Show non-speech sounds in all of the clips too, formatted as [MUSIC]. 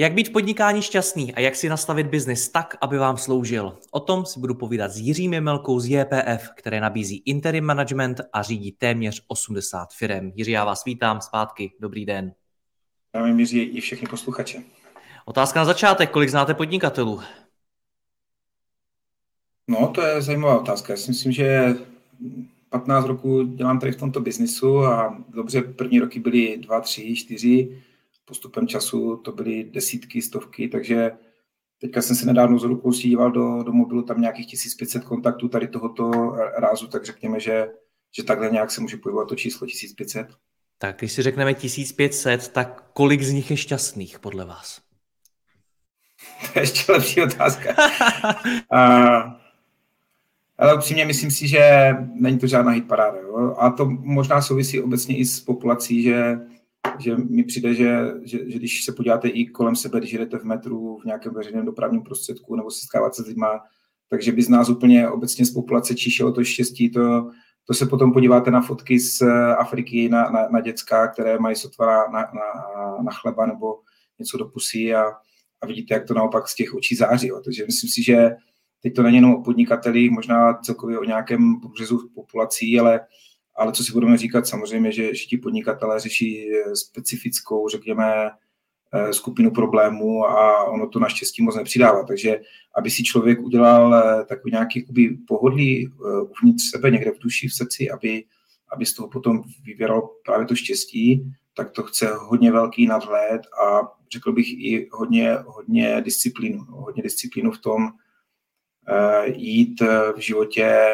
Jak být v podnikání šťastný a jak si nastavit biznis tak, aby vám sloužil? O tom si budu povídat s Jiřím Jemelkou z JPF, které nabízí interim management a řídí téměř 80 firm. Jiří, já vás vítám zpátky. Dobrý den. Zdravím Jiří i všechny posluchače. Otázka na začátek. Kolik znáte podnikatelů? No, to je zajímavá otázka. Já si myslím, že 15 roků dělám tady v tomto biznisu a dobře, první roky byly 2, 3, 4 postupem času to byly desítky, stovky, takže teďka jsem se nedávno z rukou díval do, do mobilu, tam nějakých 1500 kontaktů tady tohoto rázu, tak řekněme, že, že takhle nějak se může pohybovat to číslo 1500. Tak když si řekneme 1500, tak kolik z nich je šťastných podle vás? [LAUGHS] To je ještě lepší otázka. [LAUGHS] a, ale upřímně myslím si, že není to žádná hitparáda. Jo? A to možná souvisí obecně i s populací, že že mi přijde, že, že, že když se podíváte i kolem sebe, když jdete v metru, v nějakém veřejném dopravním prostředku nebo se setkávat se s lidma, takže by z nás úplně obecně z populace číšelo to štěstí, to, to se potom podíváte na fotky z Afriky, na, na, na děcka, které mají sotva na, na, na chleba nebo něco do pusy a, a vidíte, jak to naopak z těch očí září. Jo. Takže myslím si, že teď to není jenom o podnikatelích, možná celkově o nějakém průřezu populací, ale ale co si budeme říkat, samozřejmě, že, že ti podnikatelé řeší eh, specifickou, řekněme, eh, skupinu problémů a ono to naštěstí moc nepřidává. Takže aby si člověk udělal eh, takový nějaký jakoby, pohodlí uvnitř sebe, někde v duši, v srdci, aby, aby z toho potom vyvěral právě to štěstí, tak to chce hodně velký nadhled a řekl bych i hodně, hodně disciplínu. Hodně disciplínu v tom jít v životě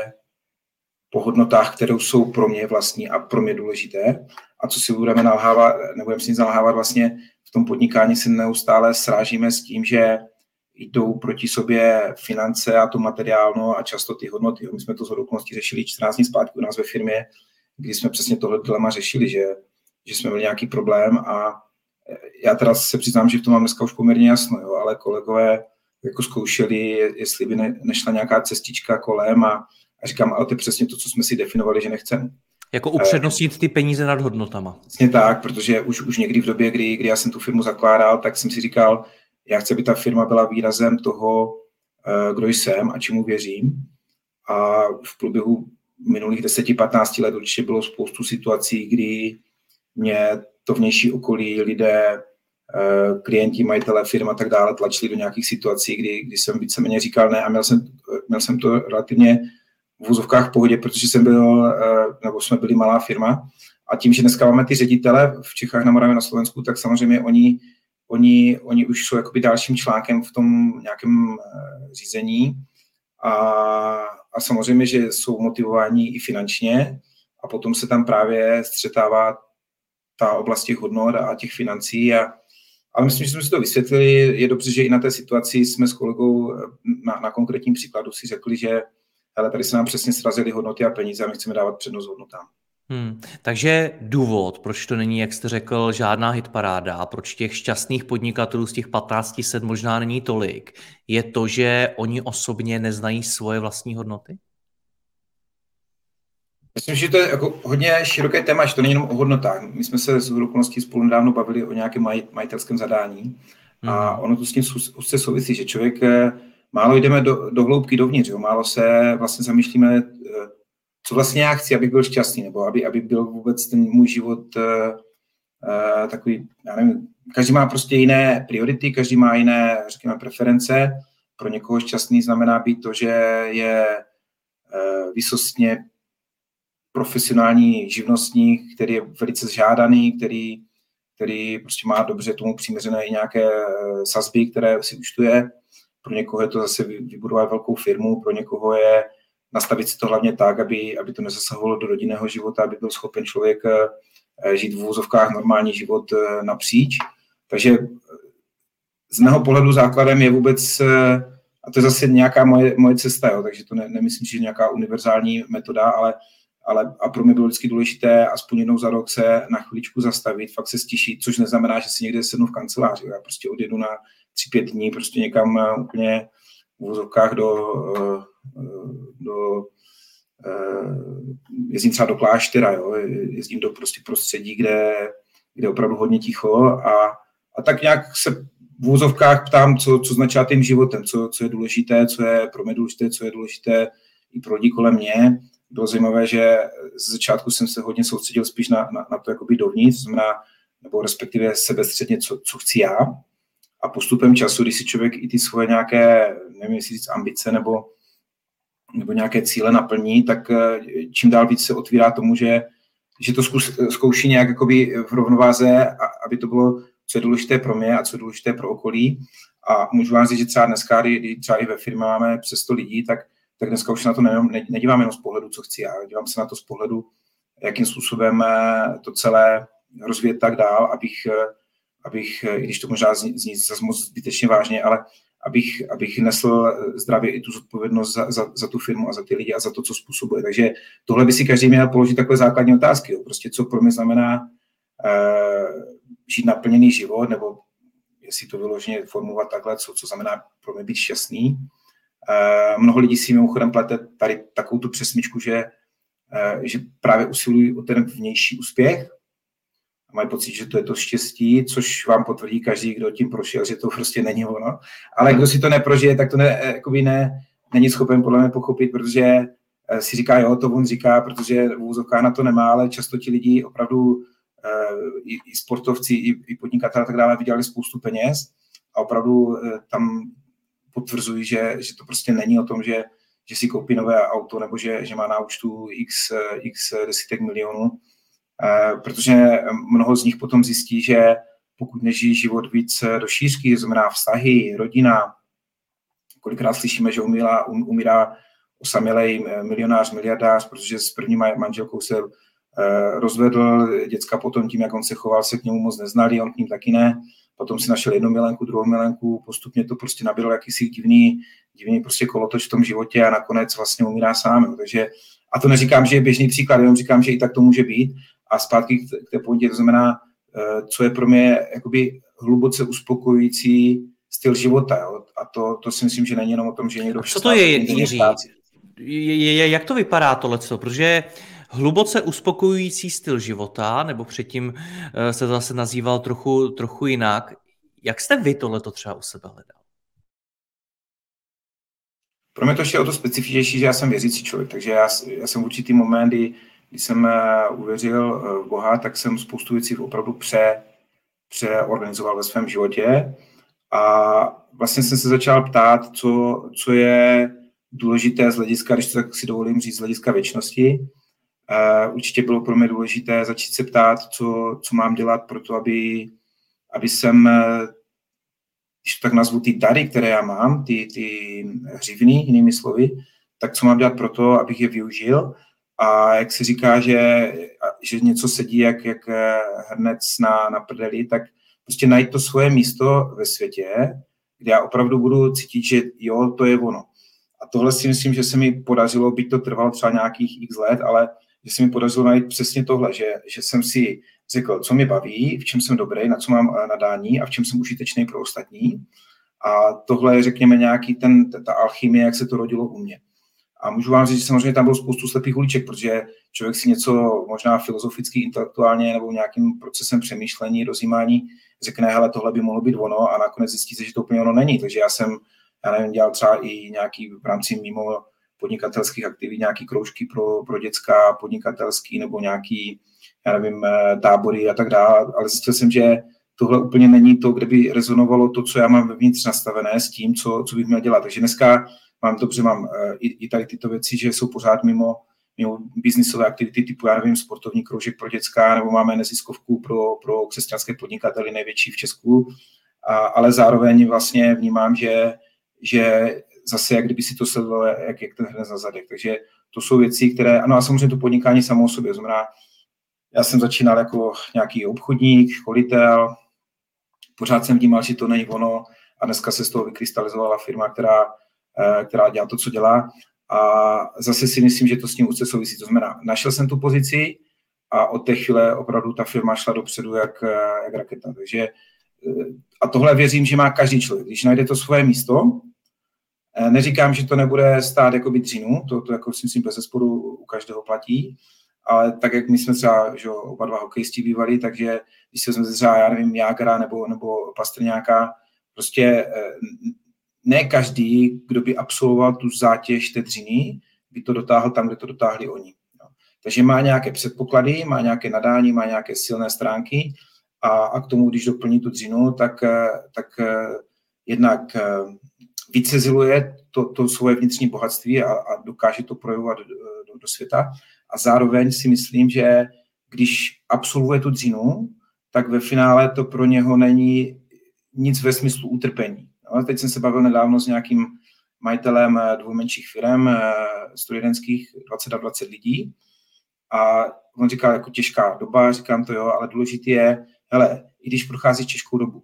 po hodnotách, které jsou pro mě vlastní a pro mě důležité. A co si budeme nalhávat, nebudeme si nalhávat, vlastně v tom podnikání si neustále srážíme s tím, že jdou proti sobě finance a to materiálno a často ty hodnoty. My jsme to z okolností řešili 14 dní zpátky u nás ve firmě, kdy jsme přesně tohle dilema řešili, že, že jsme měli nějaký problém a já teda se přiznám, že v tom mám dneska už poměrně jasno, jo, ale kolegové jako zkoušeli, jestli by ne, nešla nějaká cestička kolem a a říkám, ale to je přesně to, co jsme si definovali, že nechceme. Jako upřednostnit ty peníze nad hodnotama. Přesně tak, protože už, už někdy v době, kdy, kdy já jsem tu firmu zakládal, tak jsem si říkal, já chci, aby ta firma byla výrazem toho, eh, kdo jsem a čemu věřím. A v průběhu minulých 10-15 let určitě bylo spoustu situací, kdy mě to vnější okolí, lidé, eh, klienti, majitelé firma a tak dále tlačili do nějakých situací, kdy, kdy jsem víceméně říkal ne a měl jsem, měl jsem to relativně v vozovkách pohodě, protože jsem byl, eh, nebo jsme byli malá firma. A tím, že dneska máme ty ředitele v Čechách, na Moravě, na Slovensku, tak samozřejmě oni, oni, oni už jsou jakoby dalším článkem v tom nějakém eh, řízení. A, a samozřejmě, že jsou motivováni i finančně a potom se tam právě střetává ta oblast těch hodnot a těch financí a, ale myslím, že jsme si to vysvětlili. Je dobře, že i na té situaci jsme s kolegou eh, na, na konkrétním příkladu si řekli, že ale tady se nám přesně srazily hodnoty a peníze a my chceme dávat přednost hodnotám. Hmm. Takže důvod, proč to není, jak jste řekl, žádná hitparáda a proč těch šťastných podnikatelů z těch 15 set možná není tolik, je to, že oni osobně neznají svoje vlastní hodnoty? Myslím, že to je jako hodně široké téma, že to není jenom o hodnotách. My jsme se z okolností spolu nedávno bavili o nějakém maj, majitelském zadání a hmm. ono to s tím úzce souvisí, že člověk eh, málo jdeme do, do hloubky dovnitř, jo? málo se vlastně zamýšlíme, eh, co vlastně já chci, abych byl šťastný, nebo aby, aby byl vůbec ten můj život uh, takový, já nevím, každý má prostě jiné priority, každý má jiné, řekněme, preference. Pro někoho šťastný znamená být to, že je uh, vysostně profesionální živnostník, který je velice žádaný, který který prostě má dobře tomu přiměřené nějaké sazby, které si účtuje. Pro někoho je to zase vybudovat velkou firmu, pro někoho je nastavit si to hlavně tak, aby, aby to nezasahovalo do rodinného života, aby byl schopen člověk žít v vůzovkách normální život napříč. Takže z mého pohledu základem je vůbec, a to je zase nějaká moje, moje cesta, jo, takže to ne, nemyslím, že je nějaká univerzální metoda, ale ale a pro mě bylo vždycky důležité aspoň jednou za rok se na chvíličku zastavit, fakt se stišit, což neznamená, že si někde sednu v kanceláři. Já prostě odjedu na tři, pět dní prostě někam eh, úplně v vozovkách do, eh, do eh, jezdím třeba do kláštera, jo, jezdím do prostě prostředí, kde, kde je opravdu hodně ticho a, a tak nějak se v úzovkách ptám, co, co značí tím životem, co, co je důležité, co je pro mě důležité, co je důležité i pro lidi kolem mě bylo zajímavé, že z začátku jsem se hodně soustředil spíš na, na, na to jakoby dovnitř, znamená, nebo respektive sebestředně, co, co chci já. A postupem času, když si člověk i ty svoje nějaké, nevím, jestli říct ambice nebo, nebo nějaké cíle naplní, tak eh, čím dál víc se otvírá tomu, že, že to zkus, zkouší nějak jakoby v rovnováze, aby to bylo, co je důležité pro mě a co je důležité pro okolí. A můžu vám říct, že třeba dneska, kdy třeba i ve firmě máme přes 100 lidí, tak tak dneska už na to nejenom, nedívám jenom z pohledu, co chci já, dívám se na to z pohledu, jakým způsobem eh, to celé rozvíjet tak dál, abych, eh, abych eh, i když to možná zní, zní zase moc zbytečně vážně, ale abych, abych nesl zdravě i tu zodpovědnost za, za, za tu firmu a za ty lidi a za to, co způsobuje. Takže tohle by si každý měl položit takové základní otázky. Jo. Prostě co pro mě znamená uh, žít naplněný život, nebo jestli to vyloženě formulovat takhle, co, co znamená pro mě být šťastný. Uh, mnoho lidí si mimochodem plete tady takovou tu přesmičku, že, uh, že právě usilují o ten vnější úspěch mají pocit, že to je to štěstí, což vám potvrdí každý, kdo tím prošel, že to prostě není ono. Ale kdo si to neprožije, tak to ne, eh, jakoby ne, není schopen podle mě pochopit, protože si říká, jo, to on říká, protože vůzovka na to nemá, ale často ti lidi opravdu i, i sportovci, i, i podnikatelé a tak dále vydělali spoustu peněz a opravdu tam potvrzují, že, že to prostě není o tom, že, že si koupí nové auto nebo že, že má na účtu x, x desítek milionů, eh, protože mnoho z nich potom zjistí, že pokud nežijí život víc do šířky, znamená vztahy, rodina, kolikrát slyšíme, že umírá, um, umírá osamělej milionář, miliardář, protože s první manželkou se eh, rozvedl, děcka potom tím, jak on se choval, se k němu moc neznali, on k ním taky ne, potom si našel jednu milenku, druhou milenku, postupně to prostě nabilo jakýsi divný, divný prostě kolotoč v tom životě a nakonec vlastně umírá sám. Takže, a to neříkám, že je běžný příklad, jenom říkám, že i tak to může být. A zpátky k té pointě, to znamená, eh, co je pro mě jakoby hluboce uspokojující styl života. Jo. A to, to si myslím, že není jenom o tom, že někdo... Co to je, Jiří? Je, je, jak to vypadá tohle? Protože hluboce uspokojující styl života, nebo předtím eh, se to zase nazýval trochu, trochu jinak. Jak jste vy tohleto třeba u sebe hledal? Pro mě to ještě o to specifičnější, že já jsem věřící člověk, takže já, já jsem v určitý moment, kdy, kdy jsem eh, uvěřil eh, v Boha, tak jsem spoustu věcí opravdu pře, přeorganizoval ve svém životě a vlastně jsem se začal ptát, co, co je důležité z hlediska, když to tak si dovolím říct, z hlediska věčnosti určitě bylo pro mě důležité začít se ptát, co, co mám dělat pro to, aby, aby jsem, eh, když tak nazvu ty dary, které já mám, ty, ty hřivny, jinými slovy, tak co mám dělat pro to, abych je využil. A jak se říká, že, že něco sedí jak, jak hrnec na, na prdeli, tak prostě najít to svoje místo ve světě, kde já opravdu budu cítit, že jo, to je ono. A tohle si myslím, že se mi podařilo, byť to trvalo třeba nějakých x let, ale že se mi podařilo najít přesně tohle, že, že jsem si řekl, co mě baví, v čem jsem dobrý, na co mám eh, nadání a v čem jsem užitečný pro ostatní. A tohle je, řekněme, nějaký ten, ta alchymie, jak se to rodilo u mě. A můžu vám říct, že samozřejmě tam bylo spoustu slepých uliček, protože člověk si něco možná filozoficky, intelektuálně nebo nějakým procesem přemýšlení, rozjímání řekne, hele, tohle by mohlo být ono a nakonec zjistíte, že to úplně ono není. Takže já jsem, já nevím, dělal třeba i nějaký v rámci mimo podnikatelských aktivit, nějaký kroužky pro, pro dětská podnikatelský nebo nějaký, já nevím, eh, tábory a tak dále, ale zjistil jsem, že tohle úplně není to, kde by rezonovalo to, co já mám vevnitř nastavené s tím, co, co bych měl dělat. Takže dneska mám dobře, mám uh, i, i tady tyto věci, že jsou pořád mimo, mimo biznisové aktivity typu, já nevím, sportovní kroužek pro dětská, nebo máme neziskovku pro, pro křesťanské podnikateli největší v Česku, a, ale zároveň vlastně vnímám, že, že zase jak kdyby si to sledoval, jak, jak ten hned na zadek. Takže to jsou věci, které, ano a samozřejmě to podnikání samo o sobě, znamená, já jsem začínal jako nějaký obchodník, školitel, pořád jsem vnímal, že to není ono a dneska se z toho vykrystalizovala firma, která, eh, která dělá to, co dělá a zase si myslím, že to s tím úzce souvisí. To znamená, našel jsem tu pozici a od té chvíle opravdu ta firma šla dopředu jak, eh, jak raketa. Takže eh, a tohle věřím, že má každý člověk. Když najde to svoje místo, neříkám, že to nebude stát jako by to, to jako si myslím bez zesporu u každého platí, ale tak, jak my jsme třeba že oba dva hokejisti bývali, takže když vezmeme třeba, já nevím, Jágra nebo, nebo Pastrňáka, prostě eh, ne každý, kdo by absolvoval tu zátěž té dřiny, by to dotáhl tam, kde to dotáhli oni. Takže má nějaké předpoklady, má nějaké nadání, má nějaké silné stránky a, a k tomu, když doplní tu dřinu, tak, eh, tak eh, jednak vyceziluje to, to svoje vnitřní bohatství a, a dokáže to projevovat do, do, do světa a zároveň si myslím, že když absolvuje tu dřinu, tak ve finále to pro něho není nic ve smyslu utrpení. No, teď jsem se bavil nedávno s nějakým majitelem eh, dvou menších firm, eh, studenských 20 a 20 lidí a on říkal, jako těžká doba, říkám to jo, ale důležité je, hele, i když procházíš těžkou dobu,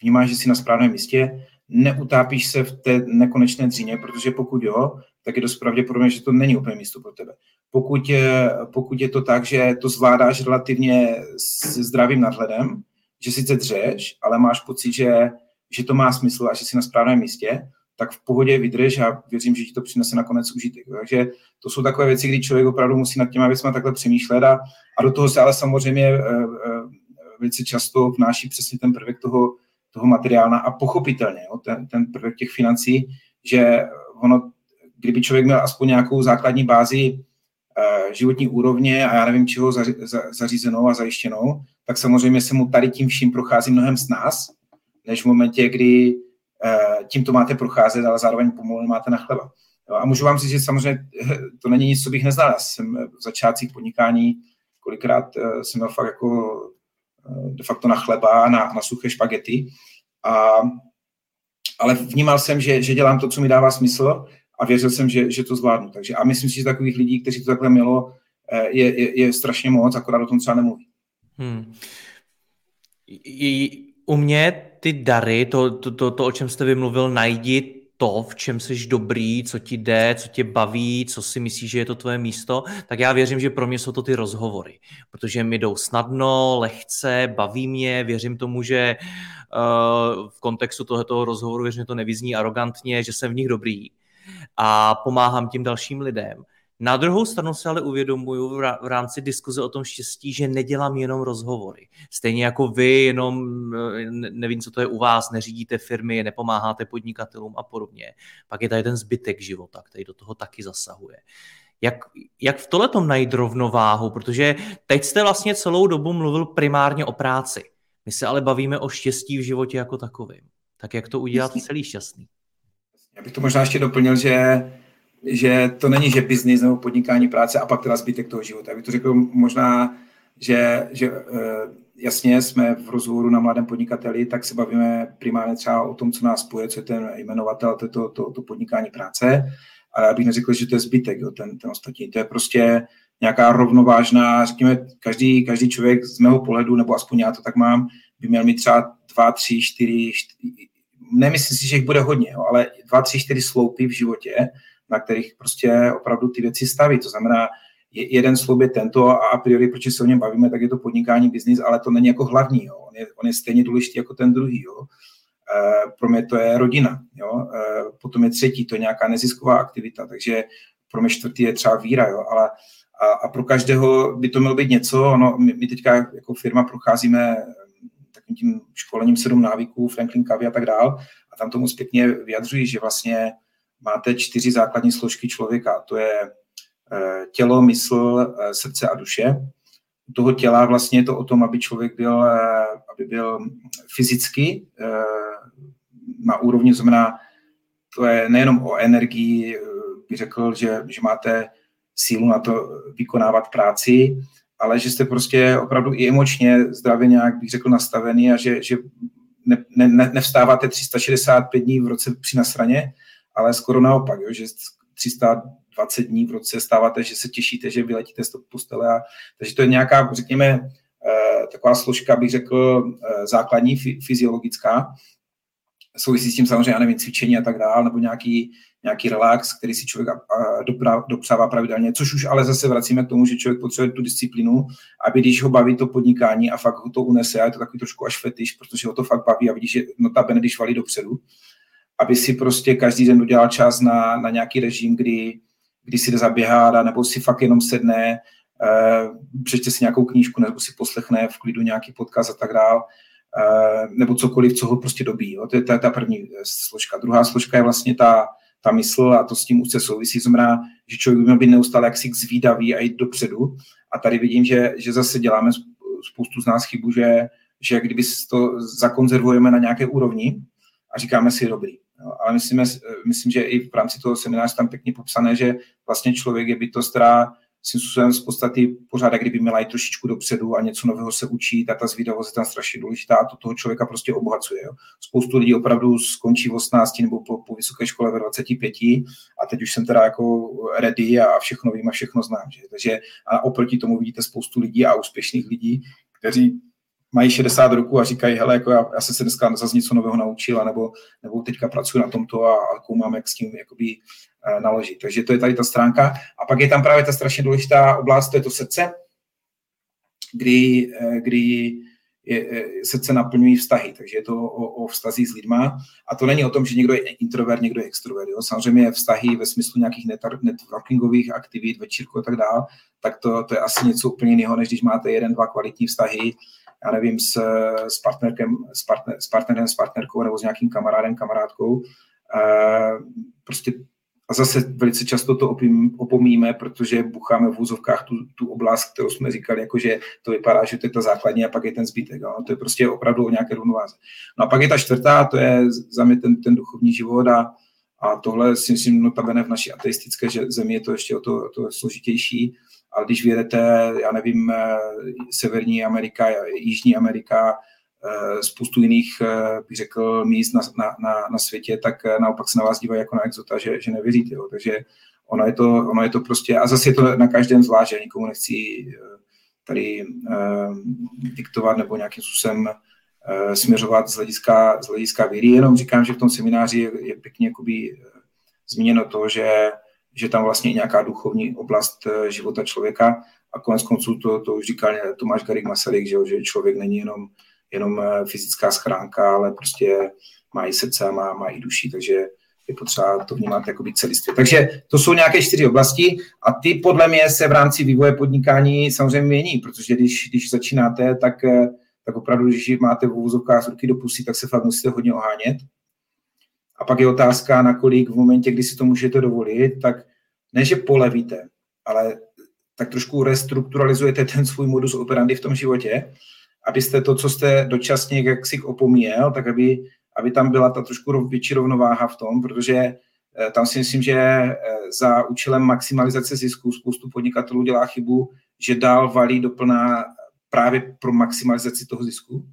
vnímáš, že jsi na správném místě, neutápíš se v té nekonečné dřině, protože pokud jo, tak je dost pravděpodobné, že to není úplně místo pro tebe. Pokud je, pokud je to tak, že to zvládáš relativně s zdravým nadhledem, že sice dřeš, ale máš pocit, že, že to má smysl a že jsi na správném místě, tak v pohodě vydrž a věřím, že ti to přinese nakonec užitek. Takže to jsou takové věci, kdy člověk opravdu musí nad těma věcmi takhle přemýšlet a, a do toho se ale samozřejmě e, e, velice často vnáší přesně ten prvek toho, toho materiálna a pochopitelně jo, ten, ten prvek těch financí, že ono, kdyby člověk měl aspoň nějakou základní bázi e, životní úrovně a já nevím čeho zaři, za, zařízenou a zajištěnou, tak samozřejmě se mu tady tím vším prochází mnohem s nás, než v momentě, kdy uh, tím to máte procházet, ale zároveň pomalu máte na chleba. A můžu vám říct, že samozřejmě eh, to není nic, co bych neznal. Já jsem v začátcích podnikání kolikrát jsem měl fakt jako de facto na chleba, na, na suché špagety. A, ale vnímal jsem, že, že dělám to, co mi dává smysl a věřil jsem, že, že to zvládnu. Takže a myslím si, že takových lidí, kteří to takhle mělo, je, je, je strašně moc, akorát o tom třeba nemluví. Hmm. U mě ty dary, to, to, to, to, o čem jste vymluvil, najdi to, v čem jsi dobrý, co ti jde, co tě baví, co si myslíš, že je to tvoje místo, tak já věřím, že pro mě jsou to ty rozhovory, protože mi jdou snadno, lehce, baví mě, věřím tomu, že uh, v kontextu tohoto rozhovoru věřím, že to nevyzní arrogantně, že jsem v nich dobrý a pomáhám tím dalším lidem. Na druhou stranu se ale uvědomuju v rámci diskuze o tom štěstí, že nedělám jenom rozhovory. Stejně jako vy, jenom nevím, co to je u vás, neřídíte firmy, nepomáháte podnikatelům a podobně. Pak je tady ten zbytek života, který do toho taky zasahuje. Jak, jak v tohle tom najít rovnováhu? Protože teď jste vlastně celou dobu mluvil primárně o práci. My se ale bavíme o štěstí v životě jako takovým. Tak jak to udělat celý šťastný? Já bych to možná ještě doplnil, že že to není, že biznis nebo podnikání práce a pak teda zbytek toho života. Já bych to řekl možná, že, že eh, jasně jsme v rozhovoru na mladém podnikateli, tak se bavíme primárně třeba o tom, co nás spoje, co je ten jmenovatel, to, to, to, to podnikání práce, ale já bych neřekl, že to je zbytek, jo, ten, ten ostatní. To je prostě nějaká rovnovážná, řekněme, každý, každý člověk z mého pohledu, nebo aspoň já to tak mám, by měl mít třeba dva, tři, čtyři, čtyři nemyslím si, že jich bude hodně, jo, ale dva, tři, čtyři sloupy v životě, na kterých prostě opravdu ty věci staví. To znamená, jeden sloub je tento a a priori, proč se o něm bavíme, tak je to podnikání, biznis, ale to není jako hlavní. Jo. On, je, on je stejně důležitý jako ten druhý. Jo. E, pro mě to je rodina. Jo. E, potom je třetí, to je nějaká nezisková aktivita, takže pro mě čtvrtý je třeba víra. Jo. Ale, a, a pro každého by to mělo být něco. No, my, my teďka jako firma procházíme takovým tím školením sedm návyků, Franklin Covey a tak dál. A tam tomu zpětně vyjadřují, že vlastně máte čtyři základní složky člověka. To je eh, tělo, mysl, eh, srdce a duše. U toho těla vlastně je to o tom, aby člověk byl, eh, aby byl fyzicky na úrovni, znamená, to je nejenom o energii, bych řekl, že, že máte sílu na to vykonávat práci, ale že jste prostě opravdu i emočně zdravě nějak, bych řekl, nastavený a že, že ne, ne, nevstáváte 365 dní v roce při nasraně, ale skoro naopak, jo, že 320 dní v roce stáváte, že se těšíte, že vyletíte z toho postele. A, takže to je nějaká, řekněme, eh, taková složka, bych řekl, eh, základní fyziologická. Souvisí s tím samozřejmě, já nevím, cvičení a tak dále, nebo nějaký, nějaký relax, který si člověk dopřává pravidelně, což už ale zase vracíme k tomu, že člověk potřebuje tu disciplínu, aby když ho baví to podnikání a fakt ho to unese, a je to takový trošku až fetiš, protože ho to fakt baví a vidíš, že notabene, když valí dopředu, aby si prostě každý den udělal čas na, na nějaký režim, kdy, kdy si jde zaběhat, nebo si fakt jenom sedne, uh, přečte si nějakou knížku, nebo si poslechne v klidu nějaký podcast a tak dál, uh, nebo cokoliv, co ho prostě dobí. Jo. To, je, to je ta první eh, složka. Druhá složka je vlastně ta, ta mysl a to s tím už se souvisí. Znamená, že člověk by měl být neustále jaksi zvídavý a jít dopředu. A tady vidím, že, že zase děláme spoustu z nás chybu, že, že kdyby to zakonzervujeme na nějaké úrovni a říkáme si dobrý, No, ale myslíme, myslím, že i v rámci toho semináře tam pěkně popsané, že vlastně člověk je bytost, která svým způsobem z podstaty pořád, kdyby měla i trošičku dopředu a něco nového se učí, tak ta zvídavost je tam strašně důležitá a to toho člověka prostě obohacuje. Jo. Spoustu lidí opravdu skončí v 18 nebo po, po vysoké škole ve 25 a teď už jsem teda jako ready a všechno vím a všechno znám. Že? Takže a oproti tomu vidíte spoustu lidí a úspěšných lidí, kteří mají 60 roků a říkají, hele, jako já, já jsem se dneska zase něco nového naučil, nebo, nebo teďka pracuji na tomto a, a koumám, jak s tím jakoby, uh, naložit. Takže to je tady ta stránka. A pak je tam právě ta strašně důležitá oblast, to je to srdce, kdy, uh, kdy je, uh, srdce naplňují vztahy, takže je to o, o vztazích s lidma. A to není o tom, že někdo je introvert, někdo je extrovert. Jo? Samozřejmě vztahy ve smyslu nějakých networkingových aktivit, večírku a tak dále, tak to, to je asi něco úplně jiného, než když máte jeden, dva kvalitní vztahy, já nevím, s, s, partnerkem, s, partner, s partnerem, s partnerkou nebo s nějakým kamarádem, kamarádkou. prostě a zase velice často to opomíme, protože bucháme v úzovkách tu, tu oblast, kterou jsme říkali, jakože to vypadá, že to je ta základní a pak je ten zbytek. Jo. To je prostě opravdu o nějaké rovnováze. No a pak je ta čtvrtá, to je za mě ten, ten duchovní život a, a tohle si myslím, notabene v naší ateistické zemi je to ještě o to, to složitější ale když vyjedete, já nevím, eh, Severní Amerika, Jižní Amerika, spoustu jiných, eh, bych řekl, míst na, na, na, na světě, tak naopak se na vás dívají jako na exota, že, že nevěříte. Jo. Takže ono je, to, ono je to prostě, a zase je to na každém zvlášť, já nikomu nechci tady uh, diktovat nebo nějakým způsobem uh, směřovat z hlediska, z hlediska víry, jenom říkám, že v tom semináři je, je pěkně jakoby, zmíněno to, že že tam vlastně je nějaká duchovní oblast eh, života člověka a konec konců to, to už říkal Tomáš Garik Masaryk, že, že člověk není jenom, jenom eh, fyzická schránka, ale prostě má i srdce a má, má i duši, takže je potřeba to vnímat jako být celistvě. Takže to jsou nějaké čtyři oblasti a ty podle mě se v rámci vývoje podnikání samozřejmě mění, protože když, když začínáte, tak, eh, tak opravdu, když máte v úvozovkách ruky do pusy, tak se fakt musíte hodně ohánět a pak je otázka, nakolik v momentě, kdy si to můžete dovolit, tak ne, že polevíte, ale tak trošku restrukturalizujete ten svůj modus operandi v tom životě, abyste to, co jste dočasně jak si opomíjel, tak aby, aby tam byla ta trošku větší rovnováha v tom, protože eh, tam si myslím, že eh, za účelem maximalizace zisku spoustu podnikatelů dělá chybu, že dál valí doplná právě pro maximalizaci toho zisku.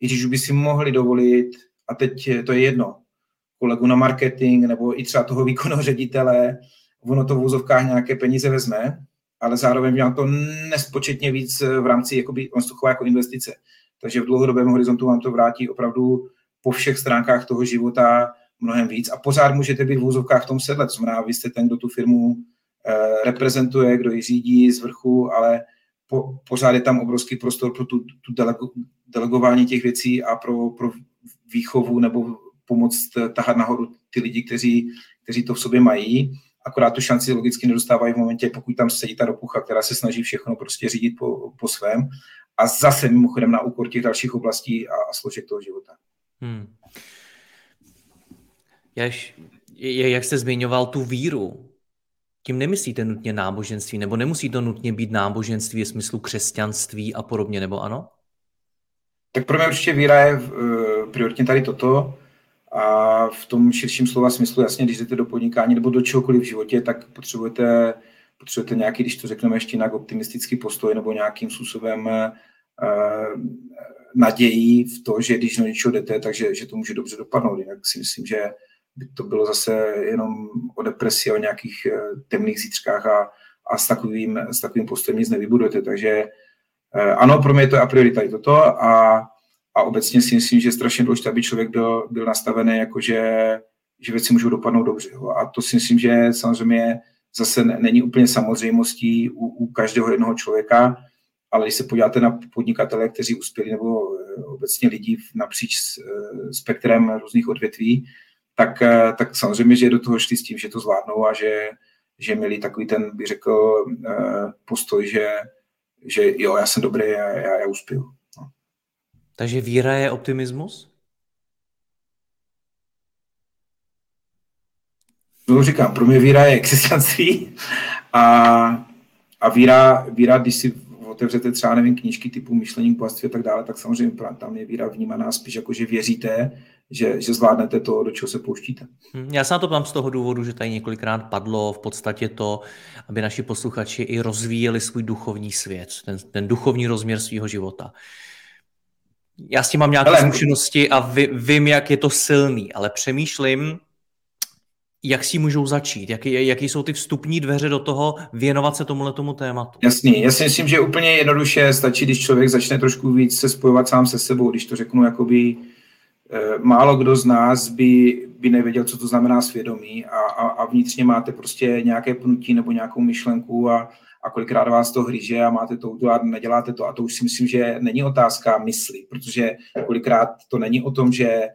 I když by si mohli dovolit, a teď to je jedno, kolegu na marketing nebo i třeba toho výkonného ředitele, ono to v úzovkách nějaké peníze vezme, ale zároveň má to nespočetně víc v rámci, jakoby, on to chová jako investice. Takže v dlouhodobém horizontu vám to vrátí opravdu po všech stránkách toho života mnohem víc a pořád můžete být v úzovkách v tom sedle, to znamená, vy jste ten, kdo tu firmu eh, reprezentuje, kdo ji řídí z vrchu, ale po, pořád je tam obrovský prostor pro tu, tu delego, delegování těch věcí a pro, pro výchovu nebo pomoct eh, tahat nahoru ty lidi, kteří, kteří to v sobě mají. Akorát tu šanci logicky nedostávají v momentě, pokud tam sedí ta ropucha, která se snaží všechno prostě řídit po, po svém. A zase mimochodem na úkor těch dalších oblastí a, a složek toho života. Hmm. Jaž, jak jste zmiňoval tu víru, tím nemyslíte nutně náboženství, nebo nemusí to nutně být náboženství v smyslu křesťanství a podobně, nebo ano? Tak pro mě určitě víra je uh, prioritně tady toto. A v tom širším slova smyslu, jasně, když jdete do podnikání nebo do čehokoliv v životě, tak potřebujete potřebujete nějaký, když to řekneme ještě jinak, optimistický postoj nebo nějakým způsobem uh, naději v to, že když do něčeho jdete, takže že to může dobře dopadnout. Jinak si myslím, že by to bylo zase jenom o depresi, o nějakých uh, temných zítřkách a, a s, takovým, s takovým postojem nic nevybudujete. Takže uh, ano, pro mě je to a priori tady toto a, a obecně si myslím, že je strašně důležité, aby člověk byl, byl nastavený jako, že, že věci můžou dopadnout dobře. Jo. A to si myslím, že samozřejmě zase není úplně samozřejmostí u, u každého jednoho člověka, ale když se podíváte na podnikatele, kteří uspěli, nebo eh, obecně lidí napříč eh, spektrem různých odvětví, tak, eh, tak samozřejmě, že do toho šli s tím, že to zvládnou a že, že měli takový ten, bych řekl, postoj, že, že jo, já jsem dobrý, já, já, já uspěju. Takže víra je optimismus? No říkám, pro mě víra je křesťanství a, a víra, víra, když si otevřete třeba, nevím, knížky typu myšlení bohatství a tak dále, tak samozřejmě tam je víra vnímaná spíš jako, že věříte, že, že zvládnete to, do čeho se pouštíte. Hm, já se na to ptám z toho důvodu, že tady několikrát padlo v podstatě to, aby naši posluchači i rozvíjeli svůj duchovní svět, ten, ten duchovní rozměr svého života. Já s tím mám nějaké Ale... zkušenosti a vím, jak je to silný, ale přemýšlím, jak si můžou začít? Jaký, jaký jsou ty vstupní dveře do toho věnovat se tomuhle tomu tématu? Jasný, já si myslím, že úplně jednoduše stačí, když člověk začne trošku víc se spojovat sám se sebou, když to řeknu, jakoby e, málo kdo z nás by, by nevěděl, co to znamená svědomí a, a, a vnitřně máte prostě nějaké pnutí nebo nějakou myšlenku a, a kolikrát vás to hryže a máte to udělat, neděláte to. A to už si myslím, že není otázka mysli, protože kolikrát to není o tom, že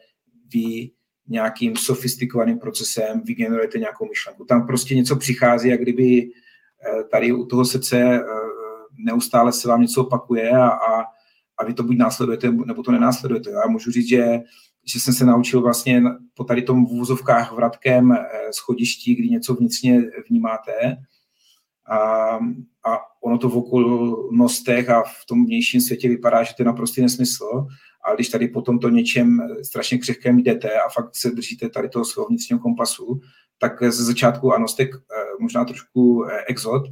vy nějakým sofistikovaným procesem vygenerujete nějakou myšlenku. Tam prostě něco přichází, jak kdyby eh, tady u toho srdce eh, neustále se vám něco opakuje a, a, a vy to buď následujete, nebo to nenásledujete. Já můžu říct, že, že jsem se naučil vlastně po tady tom v úvozovkách vratkem eh, schodiští, kdy něco vnitřně vnímáte. A, a ono to v okolnostech a v tom vnějším světě vypadá, že to je naprostý nesmysl, a když tady potom to něčem strašně křehkém jdete a fakt se držíte tady toho svého vnitřního kompasu, tak ze začátku ano, jste eh, možná trošku eh, exot,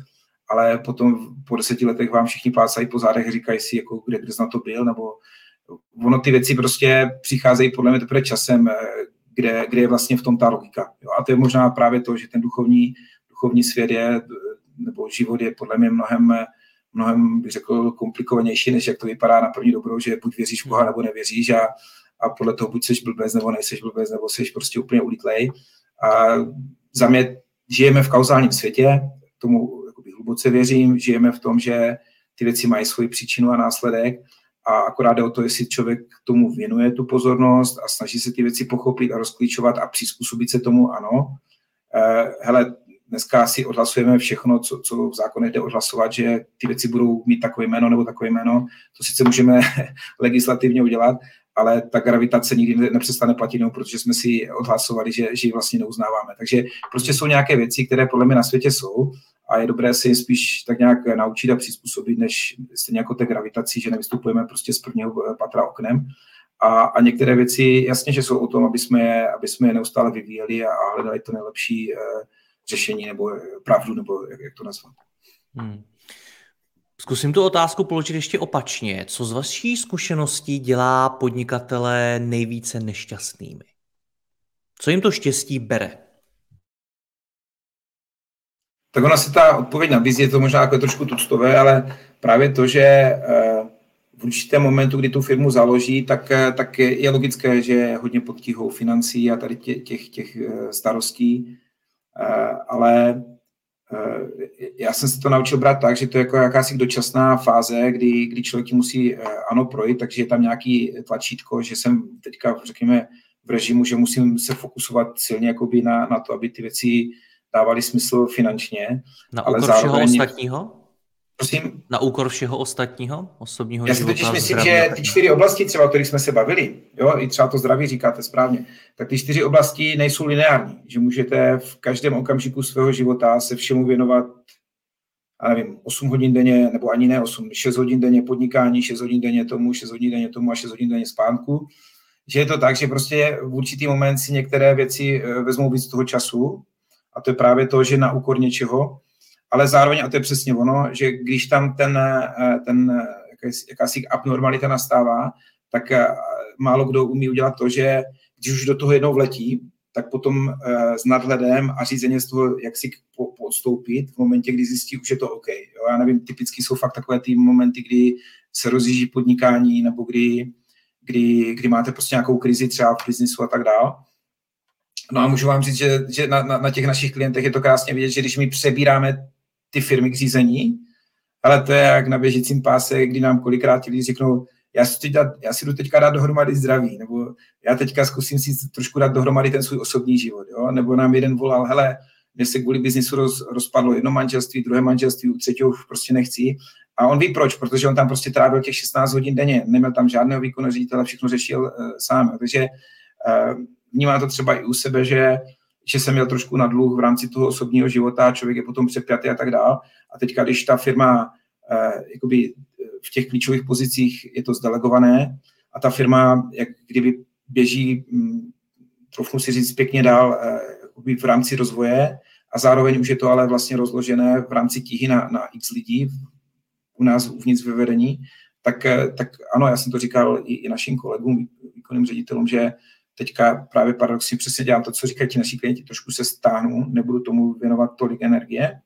ale potom po deseti letech vám všichni plácají po zádech a říkají si, jako kde, kde na to byl, nebo ono ty věci prostě přicházejí podle mě teprve časem, eh, kde, kde je vlastně v tom ta logika. Jo? A to je možná právě to, že ten duchovní, duchovní svět je, nebo život je podle mě mnohem mnohem, bych řekl, komplikovanější, než jak to vypadá na první dobrou, že buď věříš v Boha, nebo nevěříš a, a podle toho buď seš blbec, nebo nejseš blbec, nebo seš prostě úplně ulítlej. A za mě žijeme v kauzálním světě, tomu hluboce věřím, žijeme v tom, že ty věci mají svoji příčinu a následek a akorát jde o to, jestli člověk tomu věnuje tu pozornost a snaží se ty věci pochopit a rozklíčovat a přizpůsobit se tomu, ano. Uh, hele, dneska si odhlasujeme všechno, co, co v zákonech jde odhlasovat, že ty věci budou mít takové jméno nebo takové jméno. To sice můžeme [LAUGHS] legislativně udělat, ale ta gravitace nikdy nepřestane platit, no, protože jsme si odhlasovali, že, že ji vlastně neuznáváme. Takže prostě jsou nějaké věci, které podle mě na světě jsou a je dobré si je spíš tak nějak naučit a přizpůsobit, než stejně jako té gravitací, že nevystupujeme prostě z prvního patra oknem. A, a některé věci jasně, že jsou o tom, aby jsme je, aby jsme je neustále vyvíjeli a, a hledali to nejlepší eh, řešení nebo pravdu, nebo jak, jak to nazvat. Hmm. Zkusím tu otázku položit ještě opačně. Co z vaší zkušeností dělá podnikatele nejvíce nešťastnými? Co jim to štěstí bere? Tak ona se ta odpověď nabízí, je to možná jako trošku tuctové, ale právě to, že eh, v určitém momentu, kdy tu firmu založí, tak, eh, tak je logické, že je hodně pod tíhou financí a tady těch, těch, eh, starostí. Ale já jsem se to naučil brát tak, že to je jako jakási dočasná fáze, kdy, kdy člověk musí ano projít, takže je tam nějaký tlačítko, že jsem teďka, řekněme, v režimu, že musím se fokusovat silně jakoby na, na to, aby ty věci dávaly smysl finančně. Na úkor ale zároveň... všeho ostatního? Prosím? Na úkor všeho ostatního, osobního Já si totiž myslím, že ty čtyři oblasti, třeba o kterých jsme se bavili, jo, i třeba to zdraví říkáte správně, tak ty čtyři oblasti nejsou lineární, že můžete v každém okamžiku svého života se všemu věnovat já nevím, 8 hodin denně, nebo ani ne 8, 6 hodin denně podnikání, 6 hodin denně tomu, 6 hodin denně tomu a 6 hodin denně spánku. Že je to tak, že prostě v určitý moment si některé věci eh, vezmou víc toho času a to je právě to, že na úkor něčeho ale zároveň, a to je přesně ono, že když tam ten, ten jakási abnormalita nastává, tak málo kdo umí udělat to, že když už do toho jednou vletí, tak potom s nadhledem a řízeně z toho, jak si podstoupit v momentě, kdy zjistí, už je to OK. Jo? Já nevím, typicky jsou fakt takové ty momenty, kdy se rozjíždí podnikání nebo kdy, kdy, kdy máte prostě nějakou krizi třeba v biznisu a tak dále. No a můžu vám říct, že, že na, na, na těch našich klientech je to krásně vidět, že když my přebíráme ty firmy k řízení, ale to je jak na běžícím páse, kdy nám kolikrát ti lidi řeknou, já si, teď dát, já si jdu teďka dát dohromady zdraví, nebo já teďka zkusím si trošku dát dohromady ten svůj osobní život, jo? nebo nám jeden volal, hele, mě se kvůli biznisu roz, rozpadlo jedno manželství, druhé manželství, u třetího prostě nechci. A on ví proč, protože on tam prostě trávil těch 16 hodin denně, neměl tam žádného výkonu ředitele, všechno řešil uh, sám. Takže uh, vnímá to třeba i u sebe, že že jsem měl trošku na dluh v rámci toho osobního života, člověk je potom přepjatý a tak dál. A teďka, když ta firma uh, jakoby v těch klíčových pozicích je to zdelegované a ta firma, jak kdyby běží, mm, trochu si říct pěkně dál, uh, v rámci rozvoje a zároveň už je to ale vlastně rozložené v rámci tíhy na, na x lidí u nás uvnitř ve vedení, tak, eh, tak ano, já jsem to říkal i, i našim kolegům, výkonným ředitelům, že teďka právě paradoxně přesně dělám to, co říkají ti naši klienti, trošku se stáhnu, nebudu tomu věnovat tolik energie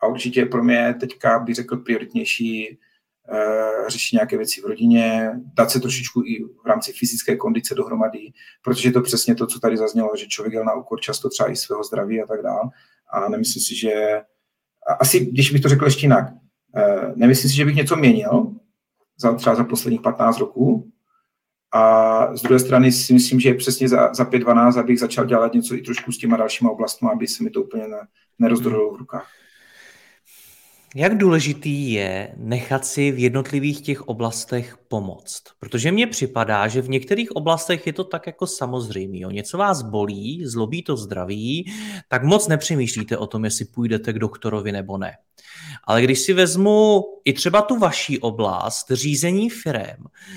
a určitě pro mě teďka bych řekl prioritnější uh, řešit nějaké věci v rodině, dát se trošičku i v rámci fyzické kondice dohromady, protože je to přesně to, co tady zaznělo, že člověk jel na úkor často třeba i svého zdraví a tak dále. A nemyslím si, že asi, když bych to řekl ještě jinak, uh, nemyslím si, že bych něco měnil za, třeba za posledních 15 roků, a z druhé strany si myslím, že je přesně za, za 5-12, abych začal dělat něco i trošku s těma dalšíma oblastmi, aby se mi to úplně ne, nerozdrodilo v rukách. Jak důležitý je nechat si v jednotlivých těch oblastech pomoct? Protože mně připadá, že v některých oblastech je to tak jako samozřejmé. Něco vás bolí, zlobí to zdraví, tak moc nepřemýšlíte o tom, jestli půjdete k doktorovi nebo ne. Ale když si vezmu i třeba tu vaší oblast, řízení firem,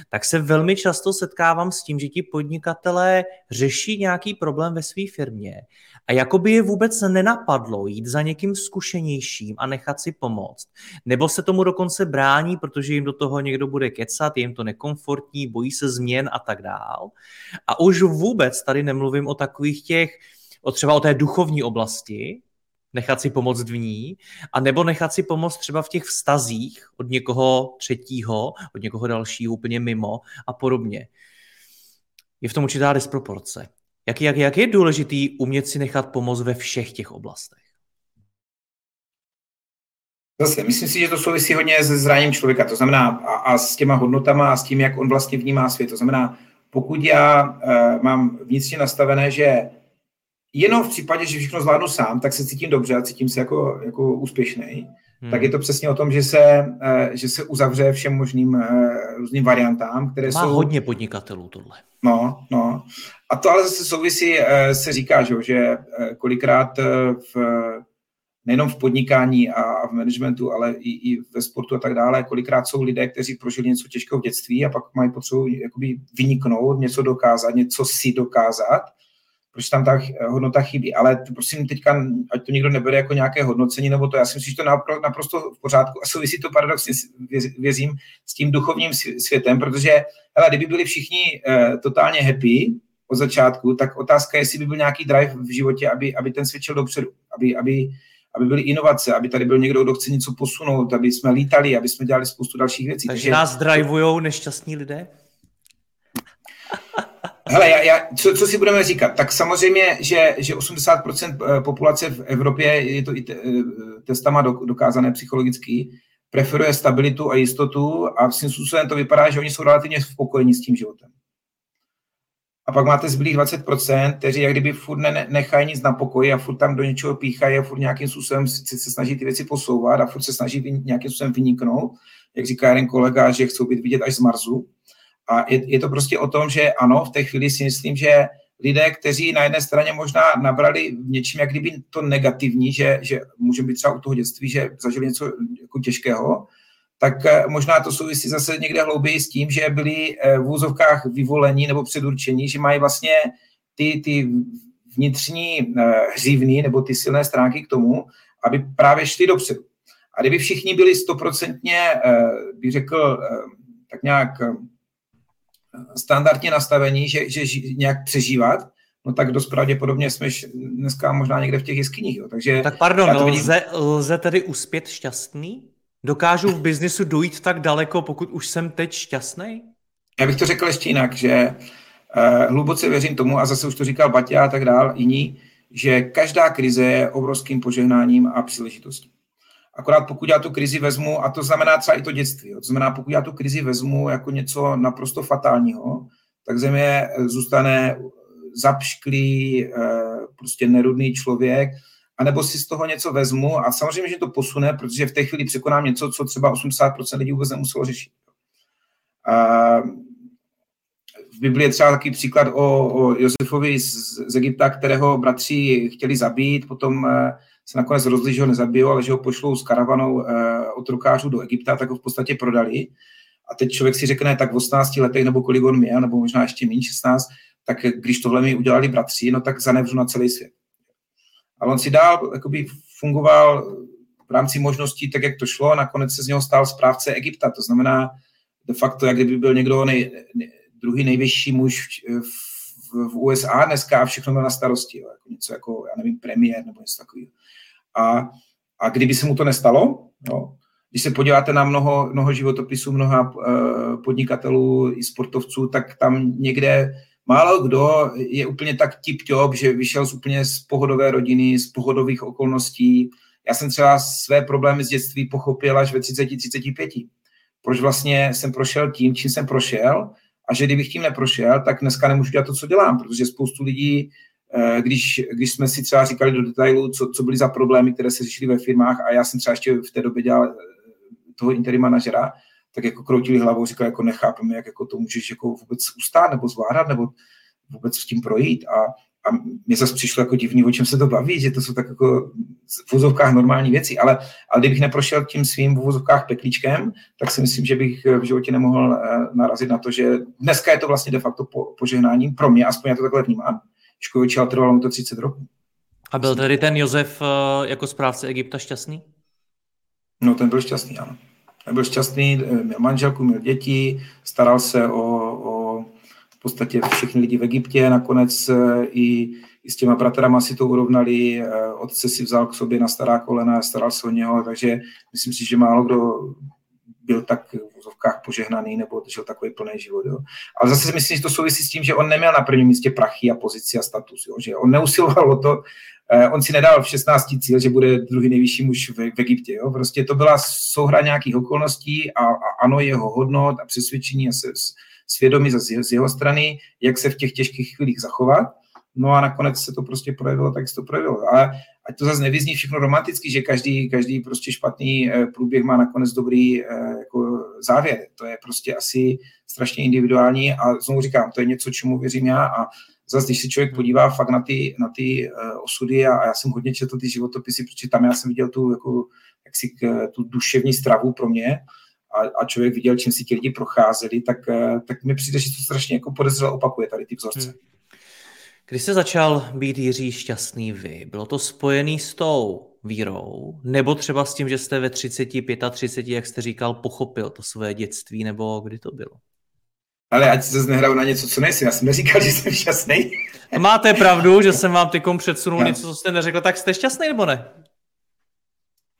tak se velmi často setkávám s tím, že ti podnikatelé řeší nějaký problém ve své firmě a jako by je vůbec nenapadlo jít za někým zkušenějším a nechat si pomoct. Nebo se tomu dokonce brání, protože jim do toho někdo bude kecat, je jim to nekomfortní, bojí se změn a tak dál. A už vůbec tady nemluvím o takových těch, o třeba o té duchovní oblasti, nechat si pomoct v ní, a nebo nechat si pomoct třeba v těch vztazích od někoho třetího, od někoho dalšího úplně mimo a podobně. Je v tom určitá disproporce. Jak, jak, jak je důležitý umět si nechat pomoct ve všech těch oblastech? Zase, myslím si, že to souvisí hodně se zraním člověka, to znamená a, a s těma hodnotama a s tím, jak on vlastně vnímá svět. To znamená, pokud já uh, mám vnitřně nastavené, že jenom v případě, že všechno zvládnu sám, tak se cítím dobře a cítím se jako, jako úspěšný, hmm. tak je to přesně o tom, že se, uh, že se uzavře všem možným uh, různým variantám, které Má jsou... hodně podnikatelů tohle. No, no. A to ale zase souvisí, uh, se říká, že, kolikrát v nejenom v podnikání a v managementu, ale i, i ve sportu a tak dále. Kolikrát jsou lidé, kteří prožili něco těžkého v dětství a pak mají potřebu jakoby vyniknout, něco dokázat, něco si dokázat, proč tam ta hodnota chybí. Ale prosím teďka, ať to někdo nebere jako nějaké hodnocení, nebo to, já si myslím, že to naprosto v pořádku a souvisí to paradoxně, věřím, s tím duchovním světem, protože hele, kdyby byli všichni uh, totálně happy, od začátku, tak otázka je, jestli by byl nějaký drive v životě, aby, aby ten svět šel dopředu, aby, aby, aby byly inovace, aby tady byl někdo, kdo chce něco posunout, aby jsme lítali, aby jsme dělali spoustu dalších věcí. Takže, Takže nás drivujou nešťastní lidé? Hele, já, já, co, co si budeme říkat? Tak samozřejmě, že, že 80% eh, populace v Evropě, je to i te, eh, testama dokázané psychologicky, preferuje stabilitu a jistotu a svým způsobem to vypadá, že oni jsou relativně spokojení s tím životem a pak máte zbylých 20%, kteří jak kdyby furt ne, nechají nic na pokoji a furt tam do něčeho píchají a furt nějakým způsobem se, se snaží ty věci posouvat a furt se snaží nějakým způsobem vyniknout, jak říká jeden kolega, že chcou být vidět až z Marsu. A je, je to prostě o tom, že ano, v té chvíli si myslím, že lidé, kteří na jedné straně možná nabrali v něčím jak kdyby to negativní, že, že může být třeba u toho dětství, že zažili něco jako těžkého, tak eh, možná to souvisí zase někde hlouběji s tím, že byli eh, v úzovkách vyvolení nebo předurčení, že mají vlastně ty, ty vnitřní eh, hřívny nebo ty silné stránky k tomu, aby právě šli dopředu. A kdyby všichni byli stoprocentně, bych řekl, tak nějak standardně nastavení, že, že nějak přežívat, no tak dost pravděpodobně jsme dneska možná někde v těch jeskyních. Jo. Takže tak pardon, vidím... lze, lze tedy uspět šťastný? Dokážu v biznisu dojít tak daleko, pokud už jsem teď šťastný? Já bych to řekl ještě jinak, že uh, hluboce věřím tomu, a zase už to říkal Baťa a tak dál, jiní, že každá krize je obrovským požehnáním a příležitostí. Akorát pokud já tu krizi vezmu, a to znamená třeba i to dětství, jo, to znamená, pokud já tu krizi vezmu jako něco naprosto fatálního, tak země zůstane zapšklý, eh, prostě nerudný člověk, anebo si z toho něco vezmu a samozřejmě, že to posune, protože v té chvíli překonám něco, co třeba 80% lidí vůbec nemuselo řešit. A v Biblii je třeba takový příklad o, o Josefovi z, z Egypta, kterého bratři chtěli zabít, potom eh, se nakonec rozhodli, že ho nezabijou, ale že ho pošlou s karavanou eh, otrokářů do Egypta, tak ho v podstatě prodali. A teď člověk si řekne, tak v 18 letech, nebo kolik on měl, nebo možná ještě méně 16, tak když tohle mi udělali bratři, no tak zanevřu na celý svět. A on si dál jakoby fungoval v rámci možností tak, jak to šlo, a nakonec se z něho stal správce Egypta. To znamená, de facto, jak kdyby byl někdo nej, nej, druhý nejvyšší muž v, v, USA dneska a všechno měl na starosti. Jo, jako něco jako, já nevím, premiér nebo něco takového. A, a kdyby se mu to nestalo, jo, když se podíváte na mnoho, mnoho životopisů, mnoha uh, podnikatelů i sportovců, tak tam někde málo kdo je úplně tak tip že vyšel z úplně z pohodové rodiny, z pohodových okolností. Já jsem třeba své problémy z dětství pochopil až ve 30-35. Proč vlastně jsem prošel tím, čím jsem prošel a že kdybych tím neprošel, tak dneska nemůžu dělat to, co dělám, protože spoustu lidí, eh, když, když jsme si třeba říkali do detailu, co, co byly za problémy, které se řešily ve firmách a já jsem třeba ještě v té době dělal eh, toho interim manažera, tak jako kroutili hlavou, říkali, jako nechápeme, jak jako to můžeš jako vůbec ustát nebo zvládat, nebo vůbec s tím projít. A, a mě zase přišlo jako divný, o čem se to baví, že to jsou tak jako v vozovkách normální věci, ale, ale kdybych neprošel tím svým v vozovkách peklíčkem, tak si myslím, že bych v životě nemohl eh, narazit na to, že dneska je to vlastně de facto po, požehnáním pro mě, aspoň já to takhle vnímám. Škovič, ale trvalo mu to 30 roků. A byl tedy ten Josef eh, jako správce Egypta šťastný? No, ten byl šťastný, ano byl šťastný, eh, měl manželku, měl děti, staral se o v podstatě všechny lidi v Egyptě, nakonec eh, i, i s těma bratrama si to urovnali, eh, otce si vzal k sobě na stará kolena, staral se o něho, takže myslím si, že málo kdo byl tak v úzovkách požehnaný nebo žil takový plný život. Jo. Ale zase myslím, že to souvisí s tím, že on neměl na prvním místě prachy a pozici a status. Jo. Že on neusiloval o to, Eh, on si nedal v 16 cíl, že bude druhý nejvyšší muž v, v Egyptě. Jo? Prostě to byla souhra nějakých okolností a, a ano, jeho hodnot a přesvědčení a se, svědomí z, z jeho strany, jak se v těch těžkých chvílích zachovat. No a nakonec se to prostě projevilo, tak se to projevilo. Ale ať to zase nevyzní všechno romanticky, že každý, každý prostě špatný eh, průběh má nakonec dobrý eh, jako závěr. To je prostě asi strašně individuální a znovu říkám, to je něco, čemu věřím já a zase, když se člověk podívá fakt na ty, na ty uh, osudy a, a já jsem hodně četl ty životopisy, protože tam já jsem viděl tu, jako, jaksi, tu duševní stravu pro mě a, a člověk viděl, čím si ti lidi procházeli, tak, uh, tak mi přijde, že to strašně jako podezřele opakuje tady ty vzorce. Hmm. Když jste začal být Jiří šťastný vy, bylo to spojený s tou vírou, nebo třeba s tím, že jste ve 30, 35, jak jste říkal, pochopil to své dětství, nebo kdy to bylo? Ale ať se nehraju na něco, co nejsem. Já jsem neříkal, [LAUGHS] že jsem šťastný. Máte pravdu, že jsem vám tykom předsunul no. něco, co jste neřekl. Tak jste šťastný nebo ne?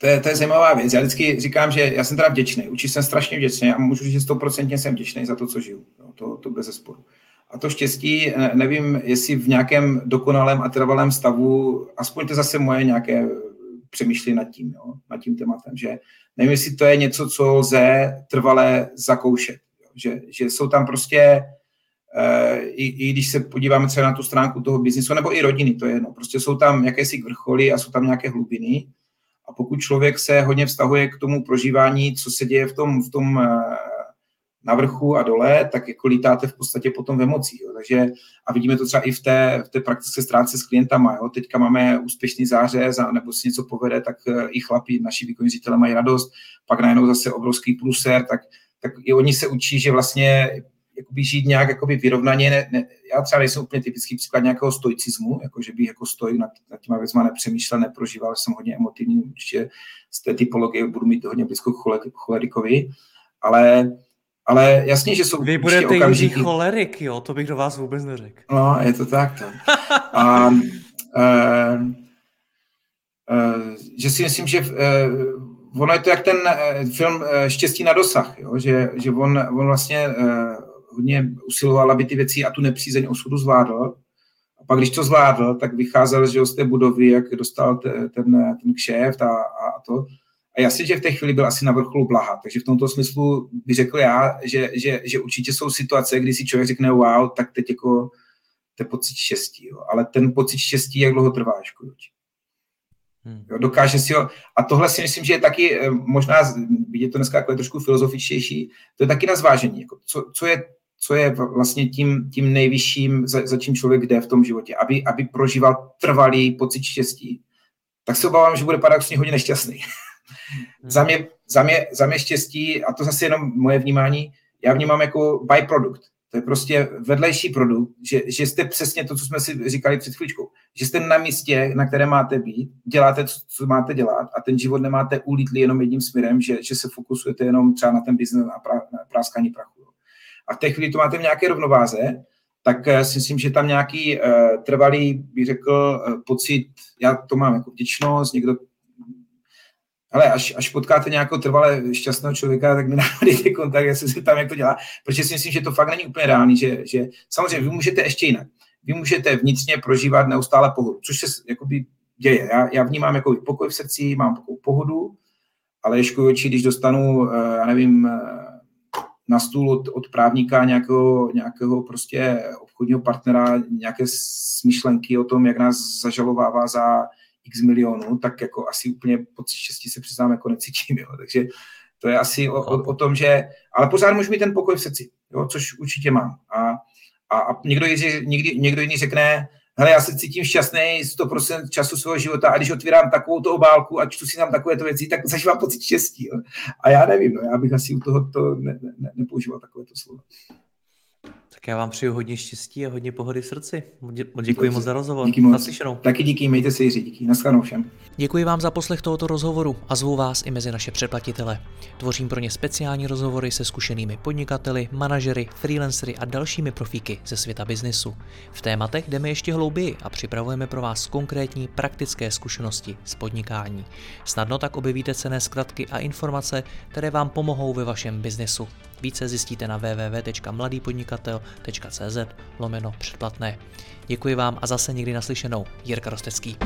To je, to je zajímavá věc. Já vždycky říkám, že já jsem teda vděčný. Učí jsem strašně vděčný a můžu říct, že stoprocentně jsem vděčný za to, co žiju. No, to, to bez zesporu. A to štěstí, nevím, jestli v nějakém dokonalém a trvalém stavu, aspoň to zase moje nějaké přemýšlení nad tím, jo, nad tím tématem, že nevím, jestli to je něco, co lze trvale zakoušet že, že jsou tam prostě, e, i, i když se podíváme třeba na tu stránku toho biznisu, nebo i rodiny, to je jedno, prostě jsou tam jakési vrcholy a jsou tam nějaké hlubiny a pokud člověk se hodně vztahuje k tomu prožívání, co se děje v tom, v tom e, na vrchu a dole, tak jako lítáte v podstatě potom v emocích. Jo. Takže, a vidíme to třeba i v té, v té praktické stránce s klientama. Jo. Teďka máme úspěšný zářez, nebo si něco povede, tak e, i chlapi, naši výkonní mají radost, pak najednou zase obrovský pluser, tak tak i oni se učí, že vlastně jakoby žít nějak jakoby vyrovnaně. Ne, ne, já třeba nejsem úplně typický příklad nějakého stoicismu, jako že bych jako stoj nad, nad těma věcma nepřemýšlel, neprožíval, jsem hodně emotivní, určitě z té typologie budu mít hodně blízko cholerikovi, ale ale jasně, že jsou Vy budete okamžiky... cholerik, jo, to bych do vás vůbec neřekl. No, je to tak. To. [LAUGHS] A, uh, uh, že si myslím, že uh, ono je to jak ten film Štěstí na dosah, jo? Že, že on, on vlastně uh, hodně usiloval, aby ty věci a tu nepřízeň osudu zvládl. A pak, když to zvládl, tak vycházel že z té budovy, jak dostal te, ten, ten kšéf a, a to. A jasně, že v té chvíli byl asi na vrcholu blaha. Takže v tomto smyslu bych řekl já, že, že, že určitě jsou situace, kdy si člověk řekne wow, tak teď jako to je pocit štěstí. Jo. Ale ten pocit štěstí, jak dlouho trvá, škoduč. Hmm. Jo, dokáže si ho, a tohle si myslím, že je taky eh, možná, vidět to dneska jako je trošku filozofičtější, to je taky na zvážení, jako co, co, je, co je vlastně tím, tím nejvyšším, za, za čím člověk jde v tom životě, aby, aby prožíval trvalý pocit štěstí, tak se obávám, že bude paradoxně hodně nešťastný. Hmm. za, mě, za, mě, za mě štěstí, a to zase jenom moje vnímání, já vnímám jako byproduct. To je prostě vedlejší produkt, že, že jste přesně to, co jsme si říkali před chvíličkou, že jste na místě, na které máte být, děláte, co, co máte dělat a ten život nemáte ulítlý jenom jedním směrem, že, že se fokusujete jenom třeba na ten biznes, pra, na práskání prachu. A v té chvíli to máte v nějaké rovnováze, tak uh, si myslím, že tam nějaký uh, trvalý, bych řekl, uh, pocit, já to mám jako vděčnost, někdo ale až, až potkáte nějakého trvale šťastného člověka, tak mi [LAUGHS] nahodíte kontakt, já se tam, jak to dělá, protože si myslím, že to fakt není úplně reálný, že, že samozřejmě vy můžete ještě jinak. Vy můžete vnitřně prožívat neustále pohodu, což se jakoby děje. Já, já vnímám jako pokoj v srdci, mám pohodu, ale ještě oči, když dostanu, eh, já nevím, eh, na stůl od, od právníka nějakého, nějakého prostě obchodního partnera, nějaké smyšlenky o tom, jak nás zažalovává za x milionů, tak jako asi úplně pocit štěstí se přiznám jako necítím, jo. takže to je asi o, o, o tom, že, ale pořád můžu mít ten pokoj v srdci, jo, což určitě mám. A, a, a někdo, jiný, někdy, někdo jiný řekne, hele, já se cítím šťastný 100% času svého života a když otvírám takovou to obálku a čtu si tam takovéto věci, tak zažívám pocit štěstí. Jo. A já nevím, no, já bych asi u toho to ne, ne, nepoužíval takovéto slovo. Tak já vám přeju hodně štěstí a hodně pohody v srdci. Děkuji moc za rozhovor. Díky moc. Naslyšenou. Taky díky, mějte se Jiří, díky. Naschledanou všem. Děkuji vám za poslech tohoto rozhovoru a zvu vás i mezi naše předplatitele. Tvořím pro ně speciální rozhovory se zkušenými podnikateli, manažery, freelancery a dalšími profíky ze světa biznisu. V tématech jdeme ještě hlouběji a připravujeme pro vás konkrétní praktické zkušenosti z podnikání. Snadno tak objevíte cené zkratky a informace, které vám pomohou ve vašem biznesu. Více zjistíte na www.mladýpodnikatel.cz lomeno předplatné. Děkuji vám a zase někdy naslyšenou. Jirka Rostecký.